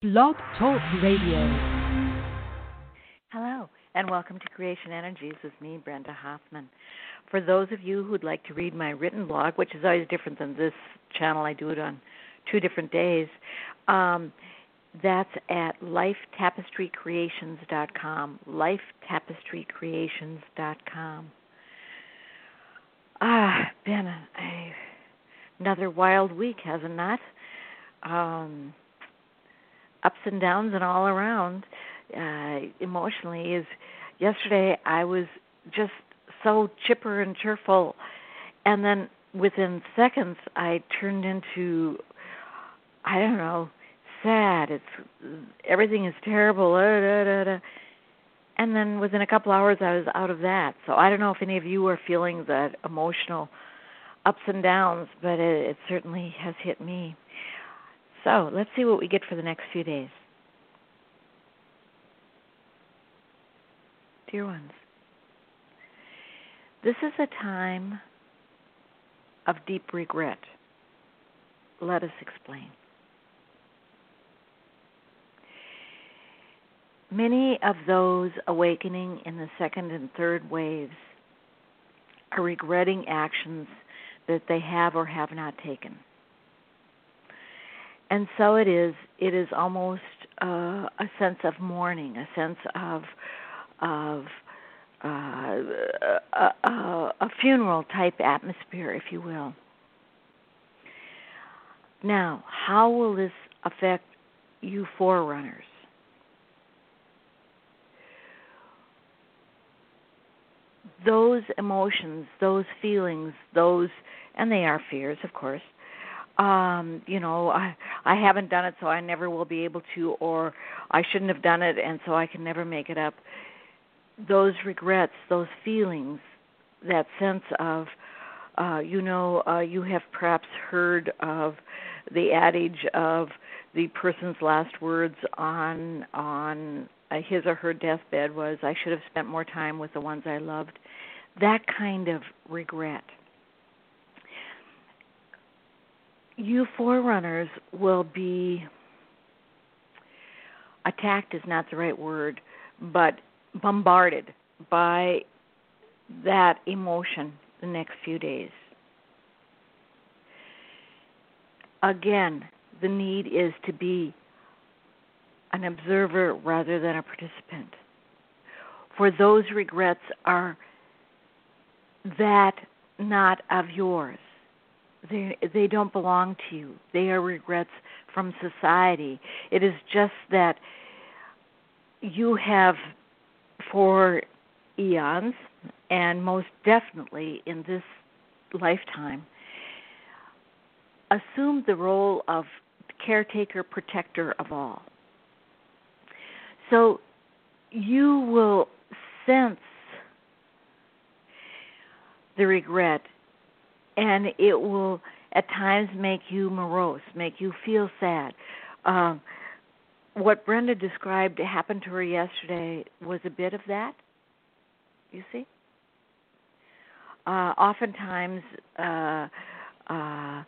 Blog Talk Radio. Hello, and welcome to Creation Energies with me, Brenda Hoffman. For those of you who'd like to read my written blog, which is always different than this channel, I do it on two different days. Um, that's at lifetapestrycreations.com. Lifetapestrycreations.com. Ah, been a, another wild week, hasn't it? Um, ups and downs and all around uh emotionally is yesterday I was just so chipper and cheerful. And then within seconds I turned into I don't know sad. It's everything is terrible da, da, da, and then within a couple hours I was out of that. So I don't know if any of you are feeling that emotional ups and downs but it, it certainly has hit me so let's see what we get for the next few days. Dear ones, this is a time of deep regret. Let us explain. Many of those awakening in the second and third waves are regretting actions that they have or have not taken and so it is it is almost uh, a sense of mourning a sense of of uh, a, a, a funeral type atmosphere if you will. Now how will this affect you forerunners? Those emotions those feelings those and they are fears of course um you know i i haven't done it so i never will be able to or i shouldn't have done it and so i can never make it up. Those regrets those feelings that sense of uh you know uh you have perhaps heard of the adage of the person's last words on on his or her deathbed was i should have spent more time with the ones i loved. That kind of regret you forerunners will be attacked is not the right word, but bombarded by that emotion the next few days. Again, the need is to be an observer rather than a participant. For those regrets are that not of yours they they don't belong to you. They are regrets from society. It is just that you have for eons and most definitely in this lifetime assumed the role of caretaker protector of all. So you will sense the regret and it will at times make you morose, make you feel sad. Um, what Brenda described happened to her yesterday was a bit of that. You see, uh, oftentimes uh, uh,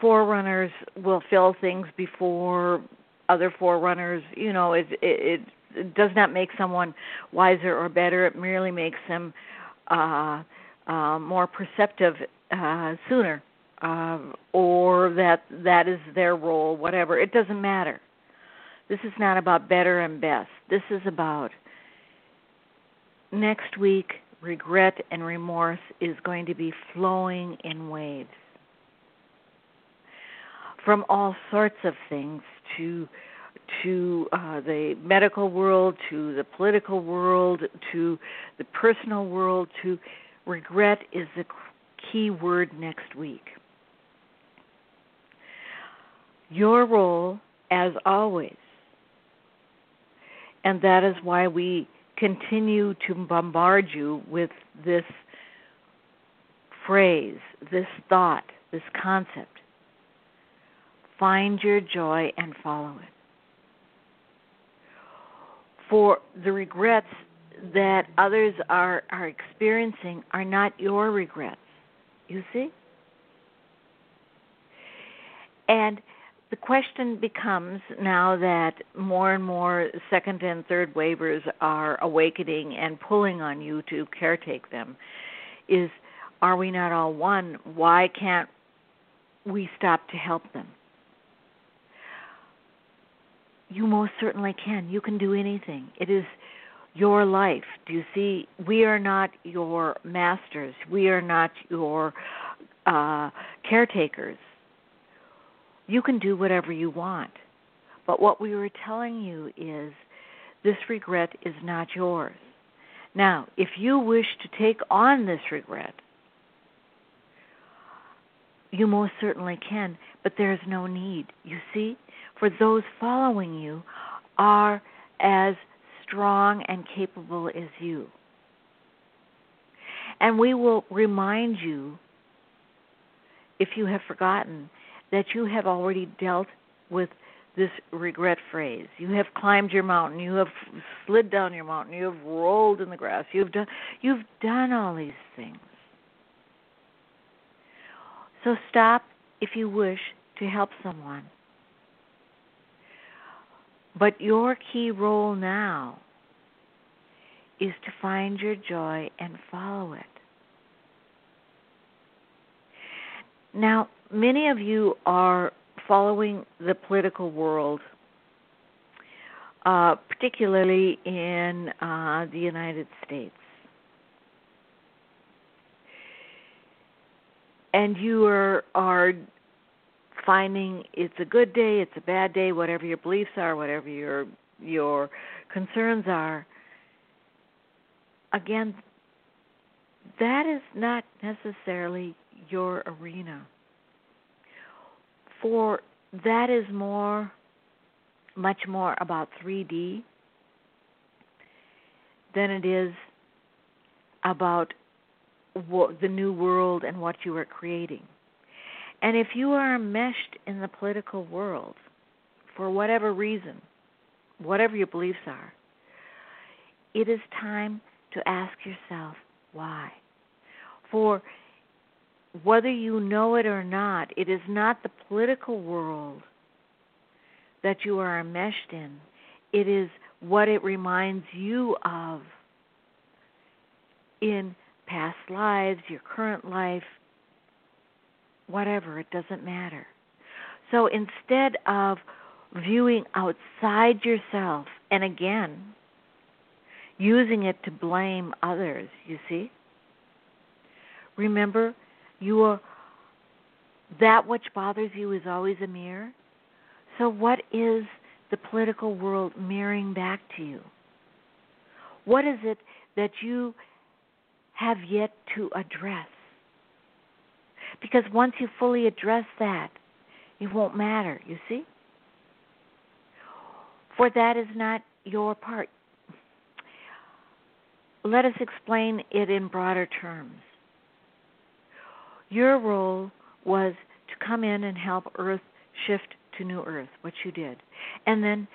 forerunners will fill things before other forerunners. You know, it, it, it does not make someone wiser or better. It merely makes them uh, uh, more perceptive uh, sooner, uh, or that that is their role, whatever. It doesn't matter. This is not about better and best. This is about next week. Regret and remorse is going to be flowing in waves from all sorts of things to to uh, the medical world, to the political world, to the personal world, to regret is the key word next week. Your role, as always, and that is why we continue to bombard you with this phrase, this thought, this concept. Find your joy and follow it. For the regrets that others are are experiencing are not your regrets. You see? And the question becomes now that more and more second and third wavers are awakening and pulling on you to caretake them is are we not all one? Why can't we stop to help them? You most certainly can. You can do anything. It is your life. Do you see? We are not your masters. We are not your uh, caretakers. You can do whatever you want. But what we were telling you is this regret is not yours. Now, if you wish to take on this regret, you most certainly can, but there's no need. You see, for those following you are as strong and capable as you. And we will remind you, if you have forgotten, that you have already dealt with this regret phrase. You have climbed your mountain, you have slid down your mountain, you have rolled in the grass, you've done you've done all these things. So stop if you wish to help someone. But your key role now is to find your joy and follow it. Now, many of you are following the political world, uh, particularly in uh, the United States. And you are are finding it's a good day, it's a bad day, whatever your beliefs are, whatever your your concerns are. Again, that is not necessarily your arena. For that is more, much more about 3D than it is about what, the new world and what you are creating. And if you are enmeshed in the political world, for whatever reason, whatever your beliefs are, it is time to ask yourself why. For whether you know it or not, it is not the political world that you are enmeshed in. It is what it reminds you of in past lives, your current life, whatever, it doesn't matter. So instead of viewing outside yourself, and again, using it to blame others, you see, remember you are that which bothers you is always a mirror. So what is the political world mirroring back to you? What is it that you have yet to address? Because once you fully address that, it won't matter, you see? For that is not your part. Let us explain it in broader terms. Your role was to come in and help Earth shift to New Earth, what you did. And then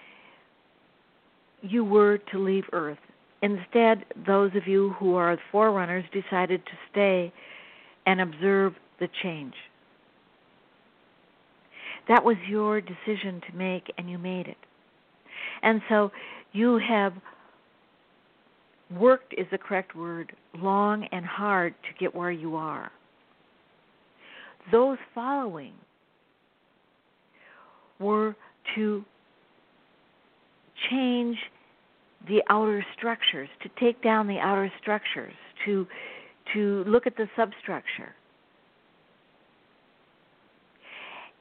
you were to leave Earth. Instead, those of you who are forerunners decided to stay and observe the change. That was your decision to make, and you made it. And so you have worked, is the correct word, long and hard to get where you are those following were to change the outer structures, to take down the outer structures, to to look at the substructure.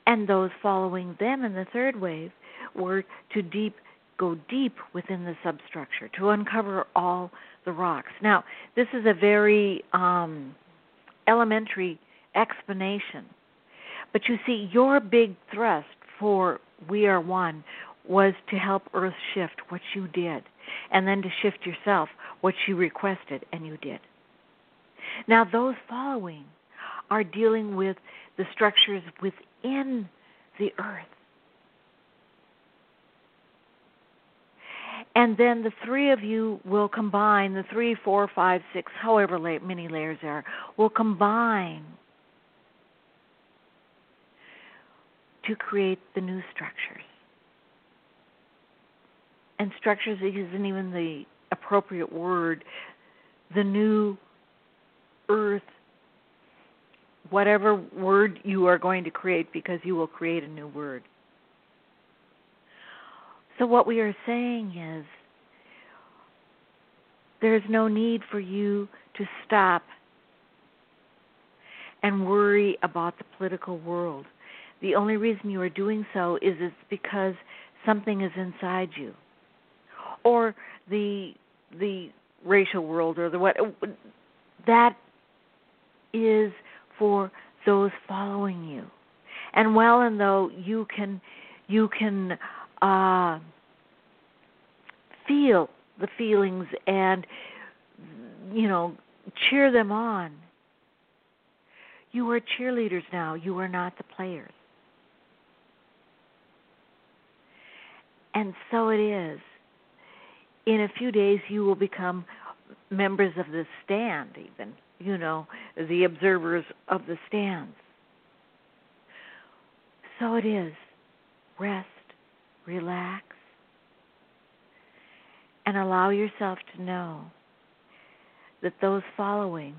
And those following them in the third wave were to deep go deep within the substructure, to uncover all the rocks. Now, this is a very um, elementary explanation. But you see, your big thrust for We Are One was to help Earth shift what you did, and then to shift yourself what you requested, and you did. Now, those following are dealing with the structures within the Earth. and then the three of you will combine the three, four, five, six, however many layers there are, will combine to create the new structures. And structures isn't even the appropriate word. The new earth, whatever word you are going to create, because you will create a new word. So, what we are saying is there's no need for you to stop and worry about the political world. The only reason you are doing so is it's because something is inside you. Or the the racial world or the what that is for those following you. And well and though you can you can uh, feel the feelings and you know cheer them on. You are cheerleaders now. You are not the players. And so it is. In a few days you will become members of the stand even you know the observers of the stands so it is rest relax and allow yourself to know that those following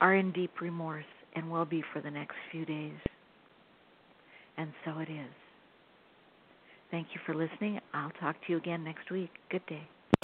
are in deep remorse and will be for the next few days. And so it is. Thank you for listening. I'll talk to you again next week. Good day.